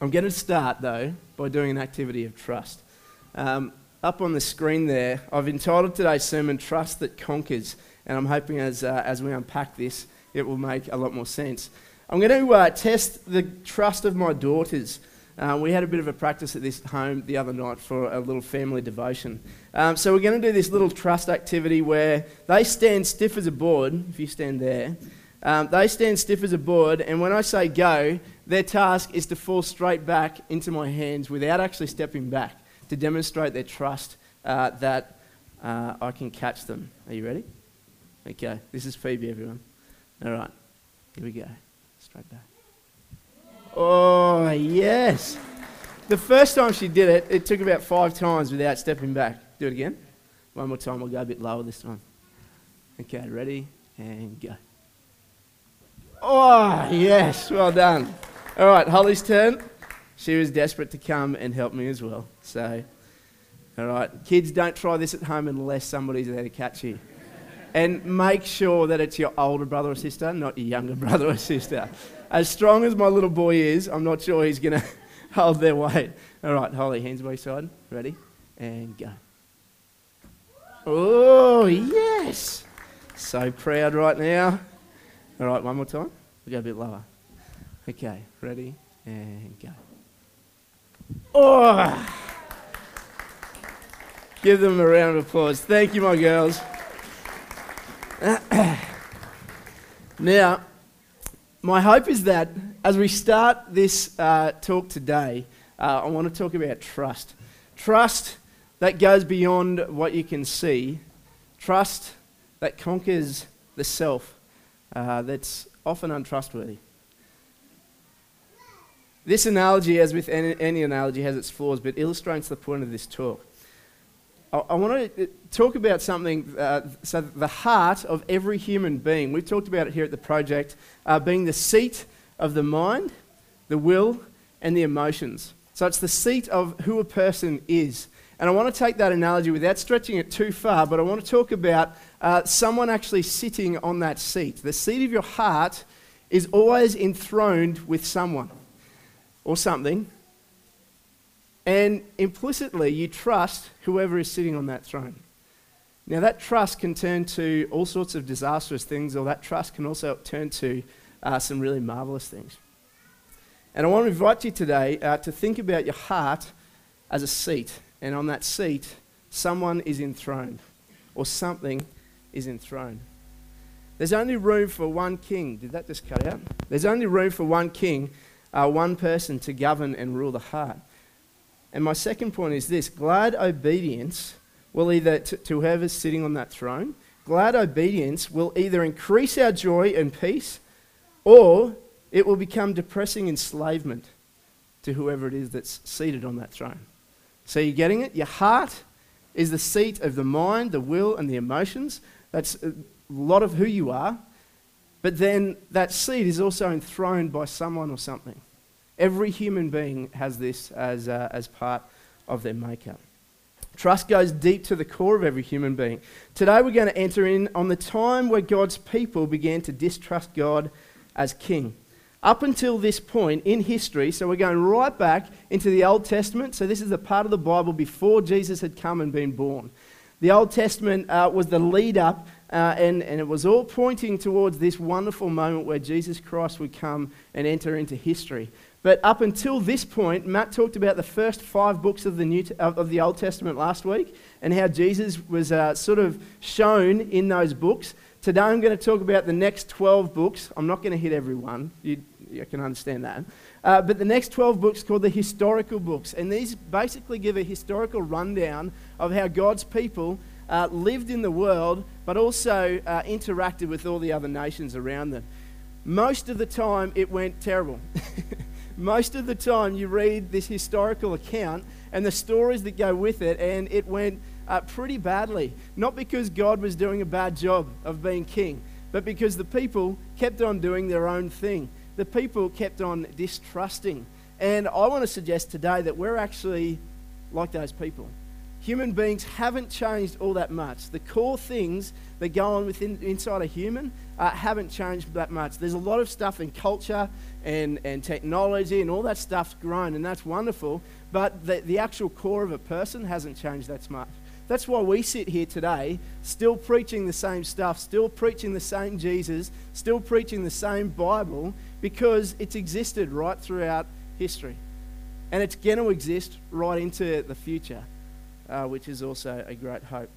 I'm going to start, though, by doing an activity of trust. Um, up on the screen there, I've entitled today's sermon Trust That Conquers, and I'm hoping as, uh, as we unpack this, it will make a lot more sense. I'm going to uh, test the trust of my daughters. Uh, we had a bit of a practice at this home the other night for a little family devotion. Um, so we're going to do this little trust activity where they stand stiff as a board, if you stand there. Um, they stand stiff as a board, and when I say go, their task is to fall straight back into my hands without actually stepping back to demonstrate their trust uh, that uh, I can catch them. Are you ready? Okay, this is Phoebe, everyone. All right, here we go. Straight back. Oh, yes. The first time she did it, it took about five times without stepping back. Do it again. One more time. we'll go a bit lower this time. Okay, ready? And go. Oh, yes. Well done. All right, Holly's turn. She was desperate to come and help me as well. So, all right, kids, don't try this at home unless somebody's there to catch you. And make sure that it's your older brother or sister, not your younger brother or sister. As strong as my little boy is, I'm not sure he's going to hold their weight. All right, Holly, hands by your side. Ready? And go. Oh, yes. So proud right now. All right, one more time. We'll go a bit lower. Okay, ready? And go. Oh! Give them a round of applause. Thank you, my girls. now, my hope is that as we start this uh, talk today, uh, I want to talk about trust. Trust that goes beyond what you can see, trust that conquers the self uh, that's often untrustworthy. This analogy, as with any, any, analogy, has its flaws, but illustrates the point of this talk. I, I want to talk about something, uh, so the heart of every human being, we've talked about it here at the project, uh, being the seat of the mind, the will, and the emotions. So it's the seat of who a person is. And I want to take that analogy without stretching it too far, but I want to talk about uh, someone actually sitting on that seat. The seat of your heart is always enthroned with someone or something, and implicitly you trust whoever is sitting on that throne. Now, that trust can turn to all sorts of disastrous things, or that trust can also turn to uh, some really marvelous things. And I want to invite you today uh, to think about your heart as a seat, and on that seat, someone is enthroned, or something is enthroned. There's only room for one king. Did that just cut out? There's only room for one king uh, one person to govern and rule the heart. And my second point is this glad obedience will either, to, to whoever's sitting on that throne, glad obedience will either increase our joy and peace or it will become depressing enslavement to whoever it is that's seated on that throne. So you're getting it? Your heart is the seat of the mind, the will, and the emotions. That's a lot of who you are. But then that seed is also enthroned by someone or something. Every human being has this as, uh, as part of their makeup. Trust goes deep to the core of every human being. Today we're going to enter in on the time where God's people began to distrust God as king. Up until this point in history, so we're going right back into the Old Testament. So, this is the part of the Bible before Jesus had come and been born. The Old Testament uh, was the lead up uh, and, and it was all pointing towards this wonderful moment where Jesus Christ would come and enter into history. But up until this point, Matt talked about the first five books of the, New of the Old Testament last week and how Jesus was uh, sort of shown in those books. Today I'm going to talk about the next 12 books. I'm not going to hit everyone. you, you can understand that. Uh, but the next 12 books called the historical books. And these basically give a historical rundown of how God's people uh, lived in the world, but also uh, interacted with all the other nations around them. Most of the time, it went terrible. Most of the time, you read this historical account and the stories that go with it, and it went uh, pretty badly. Not because God was doing a bad job of being king, but because the people kept on doing their own thing. The people kept on distrusting. And I want to suggest today that we're actually like those people human beings haven't changed all that much. The core things that go on within inside a human uh, haven't changed that much. There's a lot of stuff in culture and, and technology and all that stuff's grown, and that's wonderful, but the, the actual core of a person hasn't changed that much. That's why we sit here today, still preaching the same stuff, still preaching the same Jesus, still preaching the same Bible, because it's existed right throughout history. And it's going to exist right into the future, uh, which is also a great hope.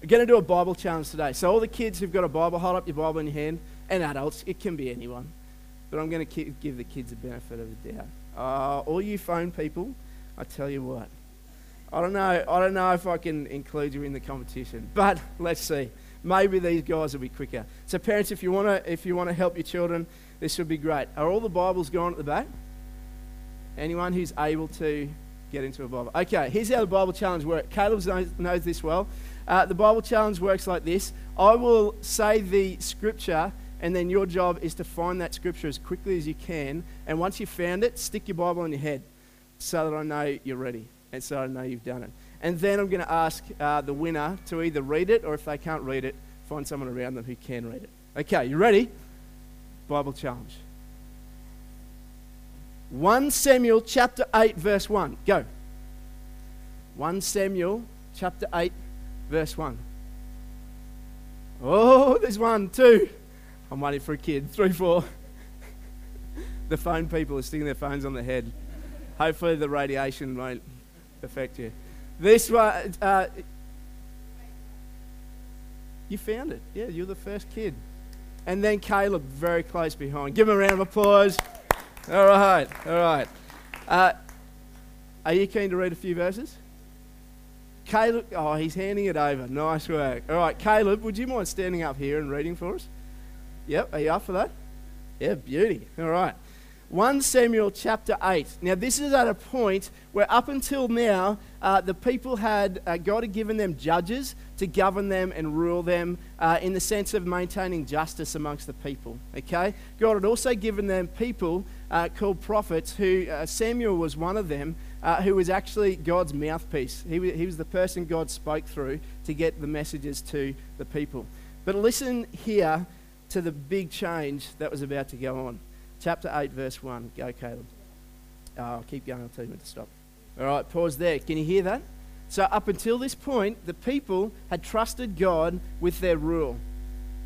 We're going to do a Bible challenge today. So, all the kids who've got a Bible, hold up your Bible in your hand, and adults, it can be anyone. But I'm going to give the kids a benefit of the doubt. Uh, all you phone people, I tell you what, I don't know. I don't know if I can include you in the competition, but let's see. Maybe these guys will be quicker. So, parents, if you want to, if you want to help your children, this would be great. Are all the Bibles gone at the back? Anyone who's able to get into a Bible? Okay. Here's how the Bible challenge works. Caleb knows, knows this well. Uh, the Bible challenge works like this. I will say the scripture, and then your job is to find that scripture as quickly as you can. And once you've found it, stick your Bible on your head, so that I know you're ready and so I know you've done it. And then I'm going to ask uh, the winner to either read it or if they can't read it, find someone around them who can read it. Okay, you ready? Bible challenge. 1 Samuel chapter 8, verse 1. Go. 1 Samuel chapter 8, verse 1. Oh, there's one, two. I'm waiting for a kid. Three, four. the phone people are sticking their phones on their head. Hopefully, the radiation won't affect you. This one, uh, you found it. Yeah, you're the first kid. And then Caleb, very close behind. Give him a round of applause. All right, all right. Uh, are you keen to read a few verses? Caleb, oh, he's handing it over. Nice work. All right, Caleb, would you mind standing up here and reading for us? Yep, are you up for that? Yeah, beauty. All right. 1 Samuel chapter 8. Now, this is at a point where up until now, uh, the people had, uh, God had given them judges to govern them and rule them uh, in the sense of maintaining justice amongst the people. Okay? God had also given them people uh, called prophets, who uh, Samuel was one of them, uh, who was actually God's mouthpiece. He, he was the person God spoke through to get the messages to the people. But listen here to the big change that was about to go on chapter 8, verse 1. Go, Caleb. Oh, I'll keep going. I'll tell you when to stop. All right, pause there. Can you hear that? So, up until this point, the people had trusted God with their rule.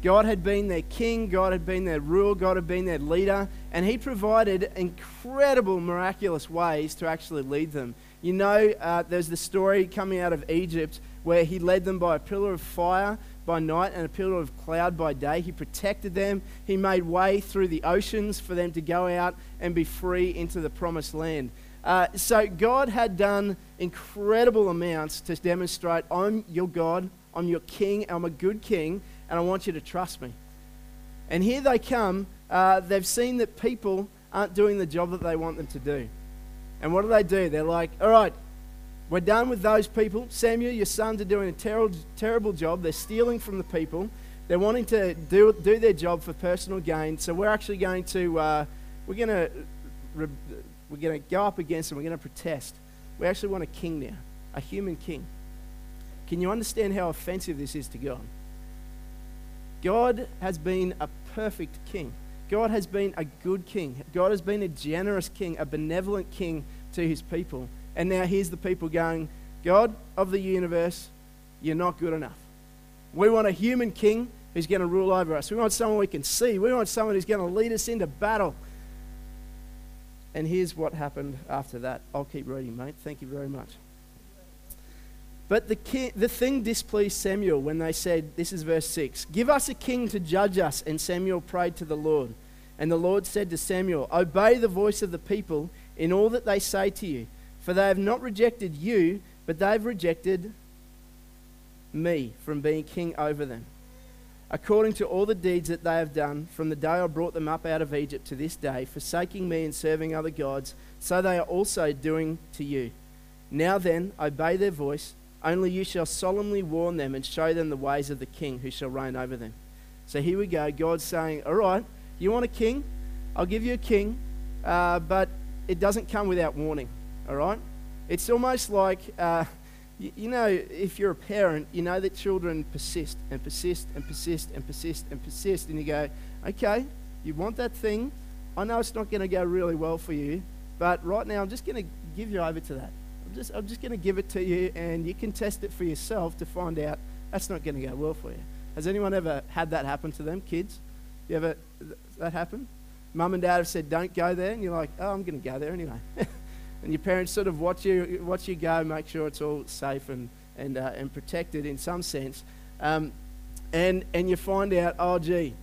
God had been their king, God had been their ruler, God had been their leader, and He provided incredible, miraculous ways to actually lead them. You know, uh, there's the story coming out of Egypt where He led them by a pillar of fire by night and a pillar of cloud by day. He protected them. He made way through the oceans for them to go out and be free into the promised land. Uh, so God had done incredible amounts to demonstrate I'm your God, I'm your king, I'm a good king, and I want you to trust me. And here they come. Uh, they've seen that people aren't doing the job that they want them to do. And what do they do? They're like, all right, we're done with those people. Samuel, your sons are doing a terrible, terrible job. They're stealing from the people. They're wanting to do, do their job for personal gain. So we're actually going to, uh, we're going to, we're going to go up against them. We're going to protest. We actually want a king now, a human king. Can you understand how offensive this is to God? God has been a perfect king. God has been a good king. God has been a generous king, a benevolent king to his people. And now here's the people going, God of the universe, you're not good enough. We want a human king who's going to rule over us. We want someone we can see. We want someone who's going to lead us into battle. And here's what happened after that. I'll keep reading, mate. Thank you very much. But the, king, the thing displeased Samuel when they said, This is verse 6 Give us a king to judge us. And Samuel prayed to the Lord. And the Lord said to Samuel, Obey the voice of the people in all that they say to you for they have not rejected you, but they've rejected me from being king over them. According to all the deeds that they have done from the day I brought them up out of Egypt to this day, forsaking me and serving other gods, so they are also doing to you. Now then, obey their voice, only you shall solemnly warn them and show them the ways of the king who shall reign over them. So here we go. God's saying, All right, you want a king? I'll give you a king, uh, but it doesn't come without warning all right? It's almost like uh, You, you know, if you're a parent, you know that children persist and persist and persist and persist and persist. And you go, okay, you want that thing. I know it's not going to go really well for you, but right now I'm just going to give you over to that. Just, I'm just going to give it to you, and you can test it for yourself to find out that's not going to go well for you. Has anyone ever had that happen to them, kids? You ever that happen? Mum and dad have said, "Don't go there," and you're like, "Oh, I'm going to go there anyway." and your parents sort of watch you watch you go, make sure it's all safe and and uh, and protected in some sense. Um, and and you find out, oh gee,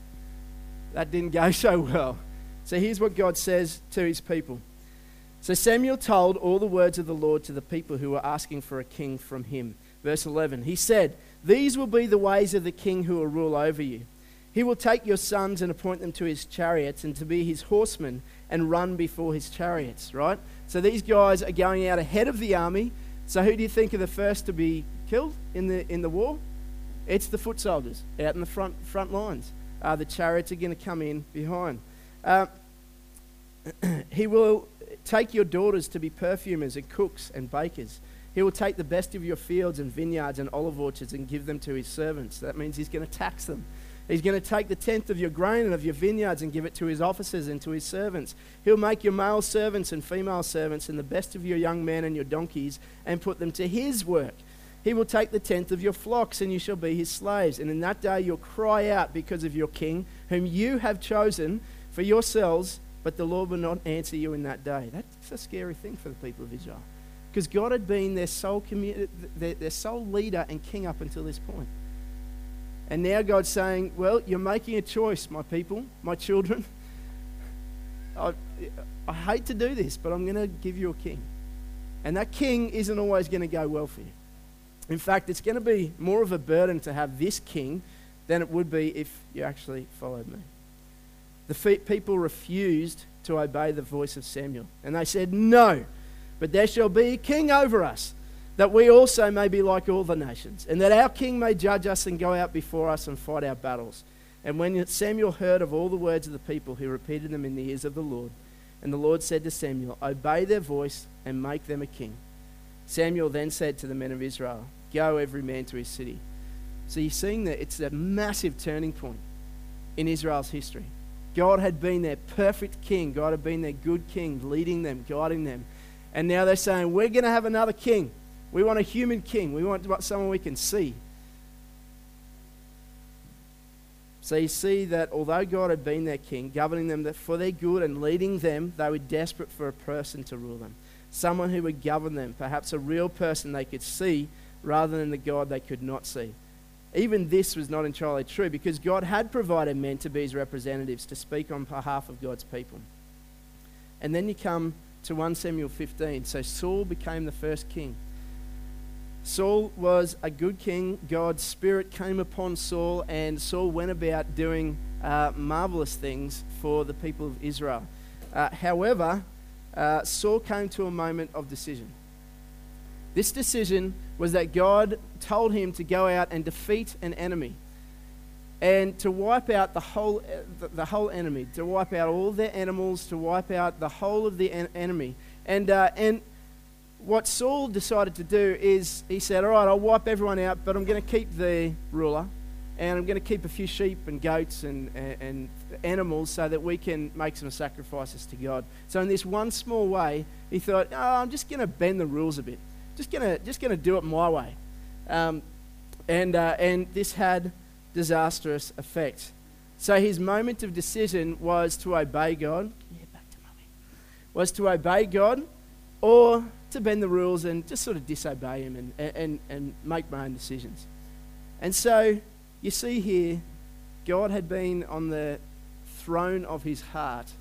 that didn't go so well. So here's what God says to His people. So Samuel told all the words of the Lord to the people who were asking for a king from him. Verse 11. He said, "These will be the ways of the king who will rule over you." He will take your sons and appoint them to his chariots and to be his horsemen and run before his chariots, right? So these guys are going out ahead of the army. So who do you think are the first to be killed in the, in the war? It's the foot soldiers out in the front, front lines. Uh, the chariots are going to come in behind. Uh, he will take your daughters to be perfumers and cooks and bakers. He will take the best of your fields and vineyards and olive orchards and give them to his servants. That means he's going to tax them. He's going to take the tenth of your grain and of your vineyards and give it to his officers and to his servants. He'll make your male servants and female servants and the best of your young men and your donkeys and put them to his work. He will take the tenth of your flocks and you shall be his slaves. And in that day you'll cry out because of your king, whom you have chosen for yourselves, but the Lord will not answer you in that day. That's a scary thing for the people of Israel. Because God had been their sole, commu- their, their sole leader and king up until this point. And now God's saying, Well, you're making a choice, my people, my children. I, I hate to do this, but I'm going to give you a king. And that king isn't always going to go well for you. In fact, it's going to be more of a burden to have this king than it would be if you actually followed me. The people refused to obey the voice of Samuel. And they said, No, but there shall be a king over us that we also may be like all the nations, and that our king may judge us and go out before us and fight our battles. And when Samuel heard of all the words of the people, he repeated them in the ears of the Lord. And the Lord said to Samuel, Obey their voice and make them a king. Samuel then said to the men of Israel, Go every man to his city. So you're seeing that it's a massive turning point in Israel's history. God had been their perfect king, God had been their good king, leading them, guiding them. And now they're saying, We're going to have another king. We want a human king. We want someone we can see. So you see that although God had been their king, governing them for their good and leading them, they were desperate for a person to rule them. Someone who would govern them, perhaps a real person they could see rather than the God they could not see. Even this was not entirely true because God had provided men to be his representatives to speak on behalf of God's people. And then you come to 1 Samuel 15. So Saul became the first king. Saul was a good king. God's spirit came upon Saul, and Saul went about doing uh, marvelous things for the people of Israel. Uh, however, uh, Saul came to a moment of decision. This decision was that God told him to go out and defeat an enemy and to wipe out the whole, the, whole enemy, to wipe out all their animals, to wipe out the whole of the en- enemy. And, uh, and what Saul decided to do is he said, All right, I'll wipe everyone out, but I'm going to keep the ruler and I'm going to keep a few sheep and goats and, and, and, animals so that we can make some sacrifices to God. So, in this one small way, he thought, oh, I'm just going to bend the rules a bit. Just going to just to do it my way. Um, and, uh, and this had disastrous effect. So, his moment of decision was to obey God. Yeah, back to mommy. Was to obey God or to bend the rules and just sort of disobey him and, and, and make my own decisions. And so you see here, God had been on the throne of his heart.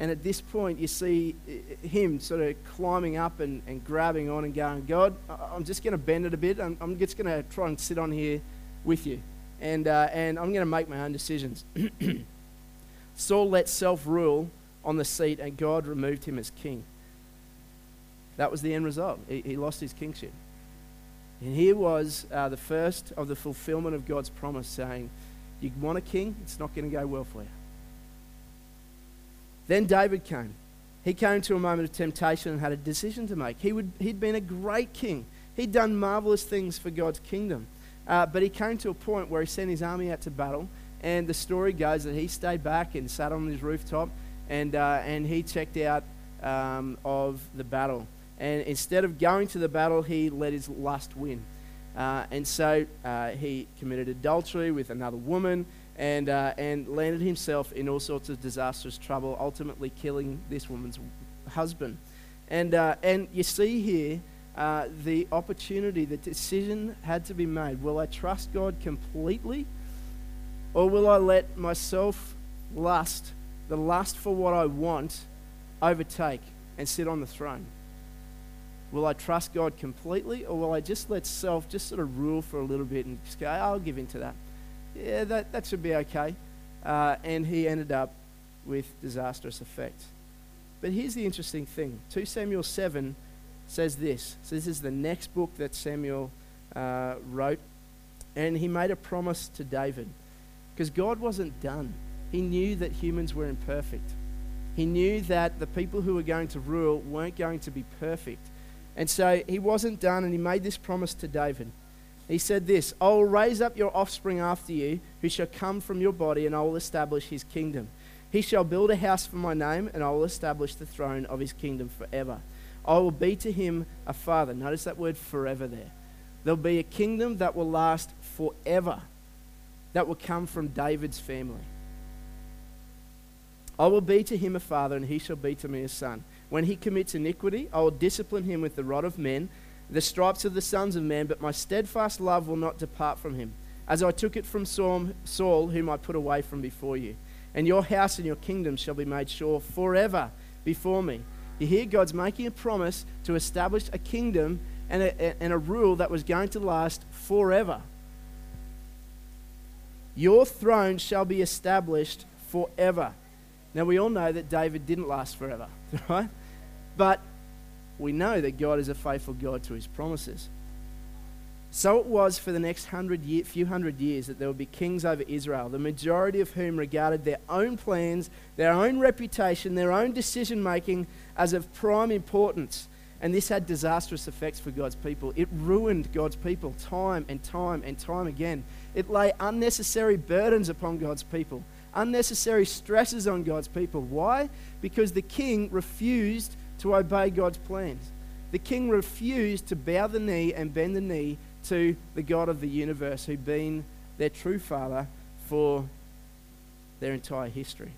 And at this point, you see him sort of climbing up and, and grabbing on and going, God, I'm just going to bend it a bit. I'm, I'm just going to try and sit on here with you. And, uh, and I'm going to make my own decisions. Saul let self rule on the seat, and God removed him as king. That was the end result. He, he lost his kingship. And here was uh, the first of the fulfillment of God's promise saying, You want a king? It's not going to go well for you. Then David came. He came to a moment of temptation and had a decision to make. He would, he'd been a great king. He'd done marvelous things for God's kingdom. Uh, but he came to a point where he sent his army out to battle, and the story goes that he stayed back and sat on his rooftop and, uh, and he checked out um, of the battle. And instead of going to the battle, he let his lust win. Uh, and so uh, he committed adultery with another woman and, uh, and landed himself in all sorts of disastrous trouble, ultimately killing this woman's husband. And, uh, and you see here uh, the opportunity, the decision had to be made. Will I trust God completely? Or will I let myself lust, the lust for what I want, overtake and sit on the throne? Will I trust God completely, or will I just let self just sort of rule for a little bit and just go, I'll give in to that? Yeah, that, that should be okay. Uh, and he ended up with disastrous effect. But here's the interesting thing 2 Samuel 7 says this. So, this is the next book that Samuel uh, wrote. And he made a promise to David because God wasn't done. He knew that humans were imperfect. He knew that the people who were going to rule weren't going to be perfect. And so he wasn't done, and he made this promise to David. He said this I will raise up your offspring after you, who shall come from your body, and I will establish his kingdom. He shall build a house for my name, and I will establish the throne of his kingdom forever. I will be to him a father. Notice that word forever there. There'll be a kingdom that will last forever, that will come from David's family. I will be to him a father, and he shall be to me a son. When he commits iniquity, I will discipline him with the rod of men, the stripes of the sons of men, but my steadfast love will not depart from him, as I took it from Saul, whom I put away from before you. And your house and your kingdom shall be made sure forever before me. You hear God's making a promise to establish a kingdom and a, and a rule that was going to last forever. Your throne shall be established forever. Now, we all know that David didn't last forever, right? But we know that God is a faithful God to his promises. So it was for the next hundred year, few hundred years that there would be kings over Israel, the majority of whom regarded their own plans, their own reputation, their own decision making as of prime importance. And this had disastrous effects for God's people. It ruined God's people time and time and time again. It lay unnecessary burdens upon God's people unnecessary stresses on God's people. Why? Because the king refused to obey God's plans. The king refused to bow the knee and bend the knee to the God of the universe, who'd been their true father for their entire history.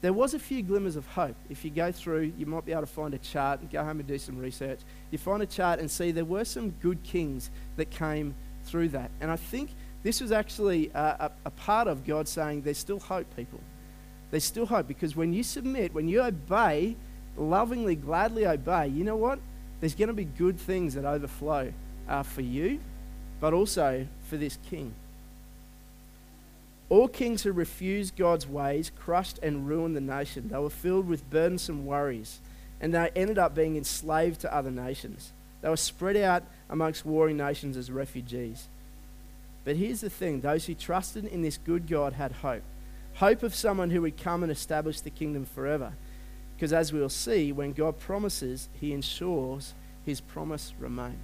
There was a few glimmers of hope. If you go through, you might be able to find a chart and go home and do some research. You find a chart and see there were some good kings that came through that. And I think this was actually a, a, a part of God saying there's still hope, people. There's still hope because when you submit, when you obey, lovingly, gladly obey, you know what? There's going to be good things that overflow uh, for you, but also for this king. All kings who refused God's ways crushed and ruined the nation. They were filled with burdensome worries, and they ended up being enslaved to other nations. They were spread out amongst warring nations as refugees. But here's the thing those who trusted in this good God had hope hope of someone who would come and establish the kingdom forever. Because as we'll see, when God promises, he ensures his promise remain.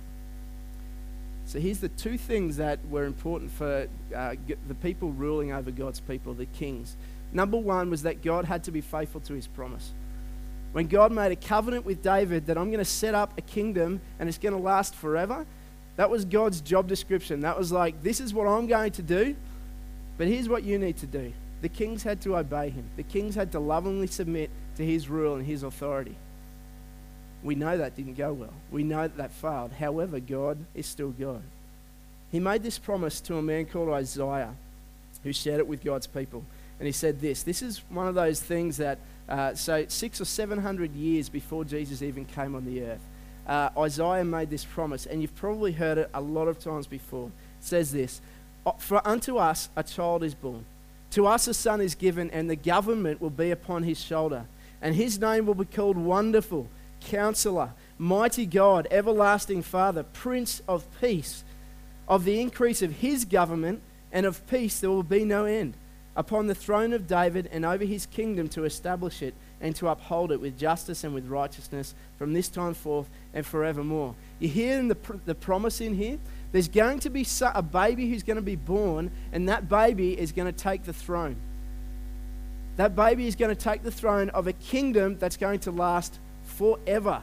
So here's the two things that were important for uh, the people ruling over God's people, the kings. Number one was that God had to be faithful to his promise. When God made a covenant with David that I'm going to set up a kingdom and it's going to last forever, that was God's job description. That was like, this is what I'm going to do, but here's what you need to do. The kings had to obey him, the kings had to lovingly submit to his rule and his authority. We know that didn't go well. We know that that failed. However, God is still God. He made this promise to a man called Isaiah who shared it with God's people. And he said this this is one of those things that, uh, so six or seven hundred years before Jesus even came on the earth, uh, Isaiah made this promise, and you've probably heard it a lot of times before. It says this For unto us a child is born, to us a son is given, and the government will be upon his shoulder. And his name will be called Wonderful, Counselor, Mighty God, Everlasting Father, Prince of Peace. Of the increase of his government and of peace there will be no end upon the throne of David and over his kingdom to establish it and to uphold it with justice and with righteousness from this time forth and forevermore. You hear the, pr- the promise in here? There's going to be a baby who's going to be born, and that baby is going to take the throne. That baby is going to take the throne of a kingdom that's going to last forever.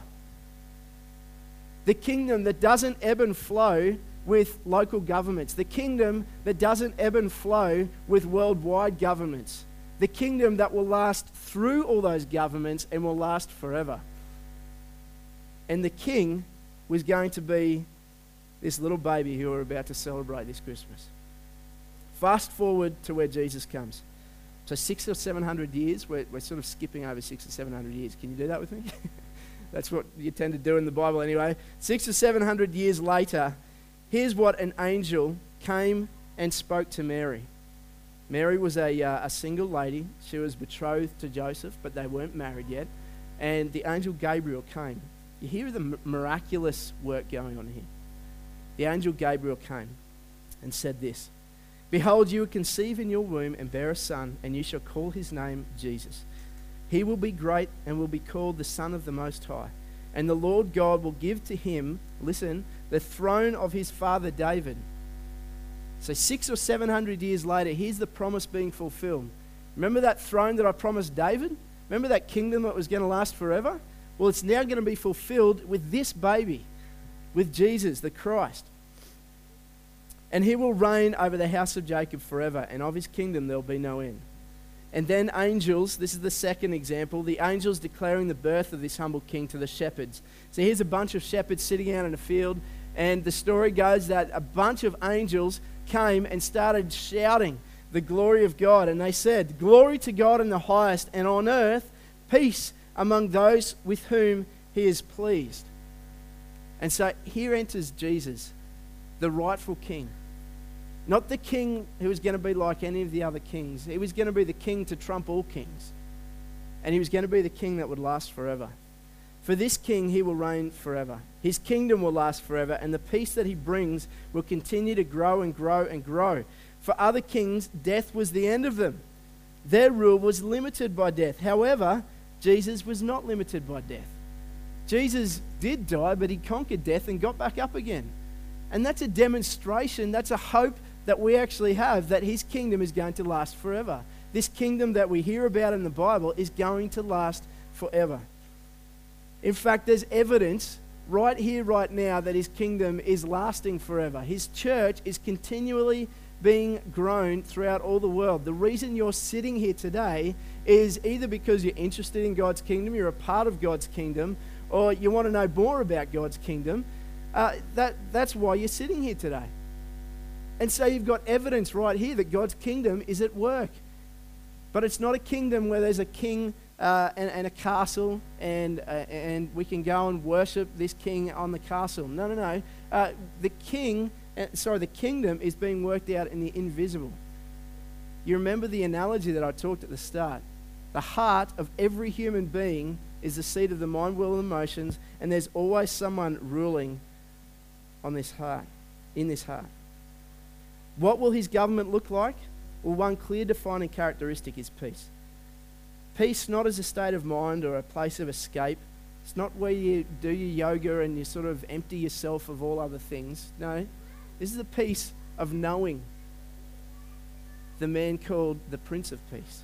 The kingdom that doesn't ebb and flow with local governments, the kingdom that doesn't ebb and flow with worldwide governments, the kingdom that will last through all those governments and will last forever. And the king was going to be this little baby who we're about to celebrate this Christmas. Fast forward to where Jesus comes. So, six or seven hundred years, we're, we're sort of skipping over six or seven hundred years. Can you do that with me? That's what you tend to do in the Bible anyway. Six or seven hundred years later, here's what an angel came and spoke to Mary. Mary was a, uh, a single lady. She was betrothed to Joseph, but they weren't married yet. And the angel Gabriel came. You hear the miraculous work going on here. The angel Gabriel came and said this Behold, you will conceive in your womb and bear a son, and you shall call his name Jesus. He will be great and will be called the Son of the Most High. And the Lord God will give to him, listen, the throne of his father David. So, six or seven hundred years later, here's the promise being fulfilled. Remember that throne that I promised David? Remember that kingdom that was going to last forever? Well, it's now going to be fulfilled with this baby, with Jesus, the Christ. And he will reign over the house of Jacob forever, and of his kingdom there will be no end. And then angels, this is the second example, the angels declaring the birth of this humble king to the shepherds. So here's a bunch of shepherds sitting out in a field, and the story goes that a bunch of angels came and started shouting the glory of God. And they said, Glory to God in the highest, and on earth, peace among those with whom he is pleased. And so here enters Jesus, the rightful king. Not the king who was going to be like any of the other kings. He was going to be the king to trump all kings. And he was going to be the king that would last forever. For this king, he will reign forever. His kingdom will last forever, and the peace that he brings will continue to grow and grow and grow. For other kings, death was the end of them. Their rule was limited by death. However, Jesus was not limited by death. Jesus did die, but he conquered death and got back up again. And that's a demonstration, that's a hope that we actually have that his kingdom is going to last forever. This kingdom that we hear about in the Bible is going to last forever. In fact, there's evidence right here, right now, that his kingdom is lasting forever. His church is continually being grown throughout all the world. The reason you're sitting here today is either because you're interested in God's kingdom, you're a part of God's kingdom, or you want to know more about God's kingdom. Uh, that, that's why you're sitting here today. And so you've got evidence right here that God's kingdom is at work. But it's not a kingdom where there's a king uh, and, and, a castle and, uh, and we can go and worship this king on the castle. No, no, no. Uh, the king, uh, sorry, the kingdom is being worked out in the invisible. You remember the analogy that I talked at the start. The heart of every human being is the seat of the mind, will, and emotions, and there's always someone ruling on this heart, in this heart. What will his government look like? Well, one clear defining characteristic is peace. Peace not as a state of mind or a place of escape. It's not where you do your yoga and you sort of empty yourself of all other things. No, this is the peace of knowing the man called the Prince of Peace.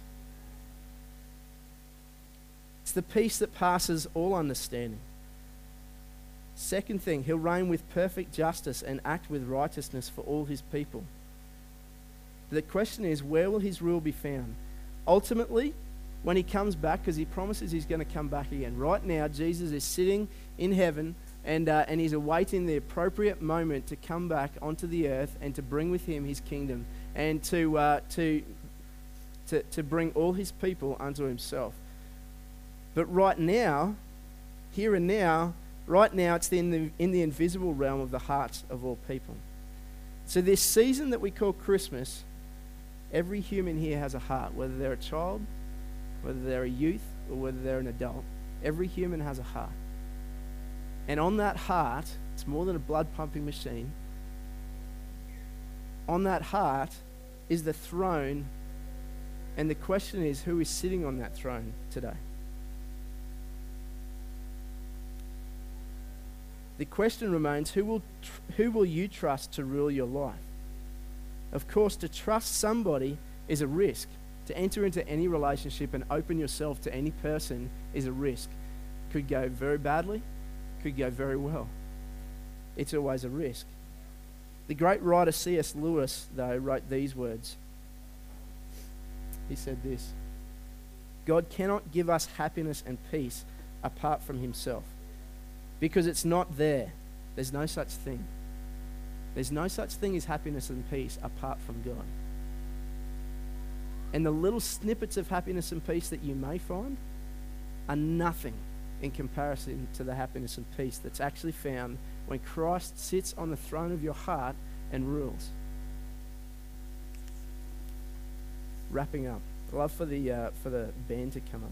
It's the peace that passes all understanding. Second thing, he'll reign with perfect justice and act with righteousness for all his people. The question is, where will his rule be found? Ultimately, when he comes back, because he promises he's going to come back again. Right now, Jesus is sitting in heaven and, uh, and he's awaiting the appropriate moment to come back onto the earth and to bring with him his kingdom and to, uh, to, to, to bring all his people unto himself. But right now, here and now, right now, it's in the, in the invisible realm of the hearts of all people. So, this season that we call Christmas Every human here has a heart, whether they're a child, whether they're a youth, or whether they're an adult. Every human has a heart. And on that heart, it's more than a blood pumping machine. On that heart is the throne. And the question is who is sitting on that throne today? The question remains who will, tr- who will you trust to rule your life? Of course, to trust somebody is a risk. To enter into any relationship and open yourself to any person is a risk. Could go very badly, could go very well. It's always a risk. The great writer C.S. Lewis, though, wrote these words. He said this God cannot give us happiness and peace apart from Himself because it's not there. There's no such thing. There's no such thing as happiness and peace apart from God. And the little snippets of happiness and peace that you may find are nothing in comparison to the happiness and peace that's actually found when Christ sits on the throne of your heart and rules. Wrapping up. I'd love for the, uh, for the band to come up.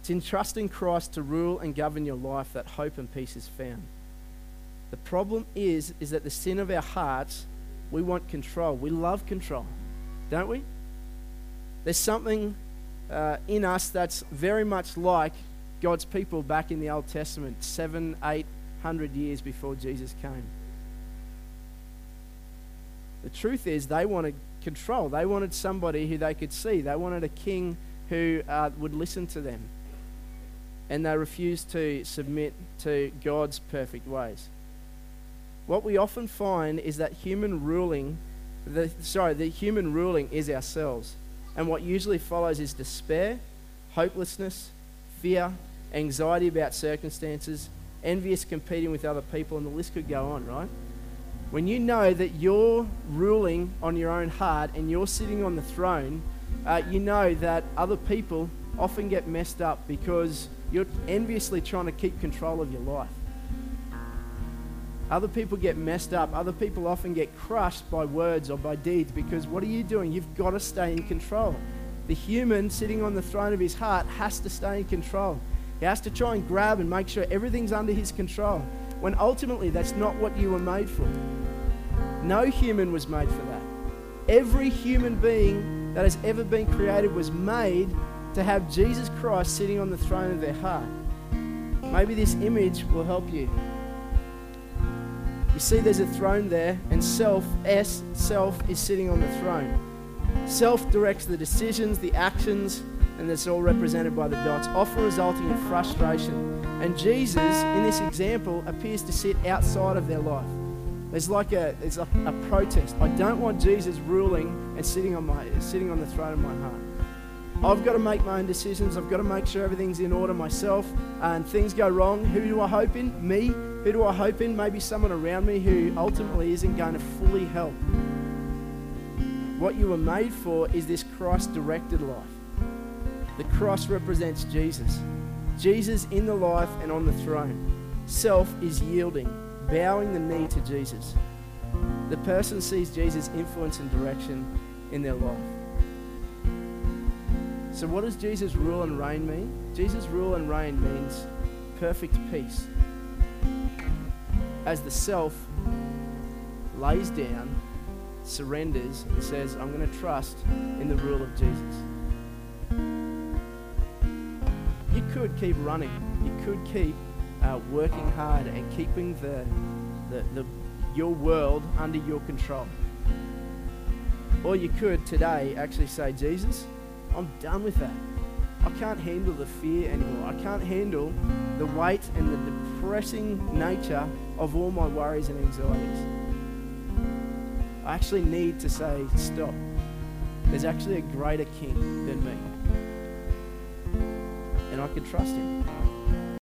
It's in trusting Christ to rule and govern your life that hope and peace is found. The problem is, is that the sin of our hearts, we want control. We love control, don't we? There's something uh, in us that's very much like God's people back in the Old Testament, seven, eight hundred years before Jesus came. The truth is, they wanted control. They wanted somebody who they could see. They wanted a king who uh, would listen to them. And they refused to submit to God's perfect ways what we often find is that human ruling, the, sorry, the human ruling is ourselves. And what usually follows is despair, hopelessness, fear, anxiety about circumstances, envious competing with other people, and the list could go on, right? When you know that you're ruling on your own heart and you're sitting on the throne, uh, you know that other people often get messed up because you're enviously trying to keep control of your life. Other people get messed up. Other people often get crushed by words or by deeds because what are you doing? You've got to stay in control. The human sitting on the throne of his heart has to stay in control. He has to try and grab and make sure everything's under his control when ultimately that's not what you were made for. No human was made for that. Every human being that has ever been created was made to have Jesus Christ sitting on the throne of their heart. Maybe this image will help you. You see, there's a throne there, and self, S, self, is sitting on the throne. Self directs the decisions, the actions, and that's all represented by the dots, often resulting in frustration. And Jesus, in this example, appears to sit outside of their life. There's like a, there's a protest. I don't want Jesus ruling and sitting on, my, sitting on the throne of my heart. I've got to make my own decisions. I've got to make sure everything's in order myself. And things go wrong. Who do I hope in? Me. Who do I hope in? Maybe someone around me who ultimately isn't going to fully help. What you were made for is this Christ directed life. The cross represents Jesus. Jesus in the life and on the throne. Self is yielding, bowing the knee to Jesus. The person sees Jesus' influence and direction in their life. So, what does Jesus rule and reign mean? Jesus rule and reign means perfect peace as the self lays down, surrenders, and says, I'm going to trust in the rule of Jesus. You could keep running. You could keep uh, working hard and keeping the, the, the, your world under your control. Or you could today actually say, Jesus, I'm done with that. I can't handle the fear anymore. I can't handle the weight and the depressing nature of all my worries and anxieties. I actually need to say, stop. There's actually a greater king than me. And I can trust him.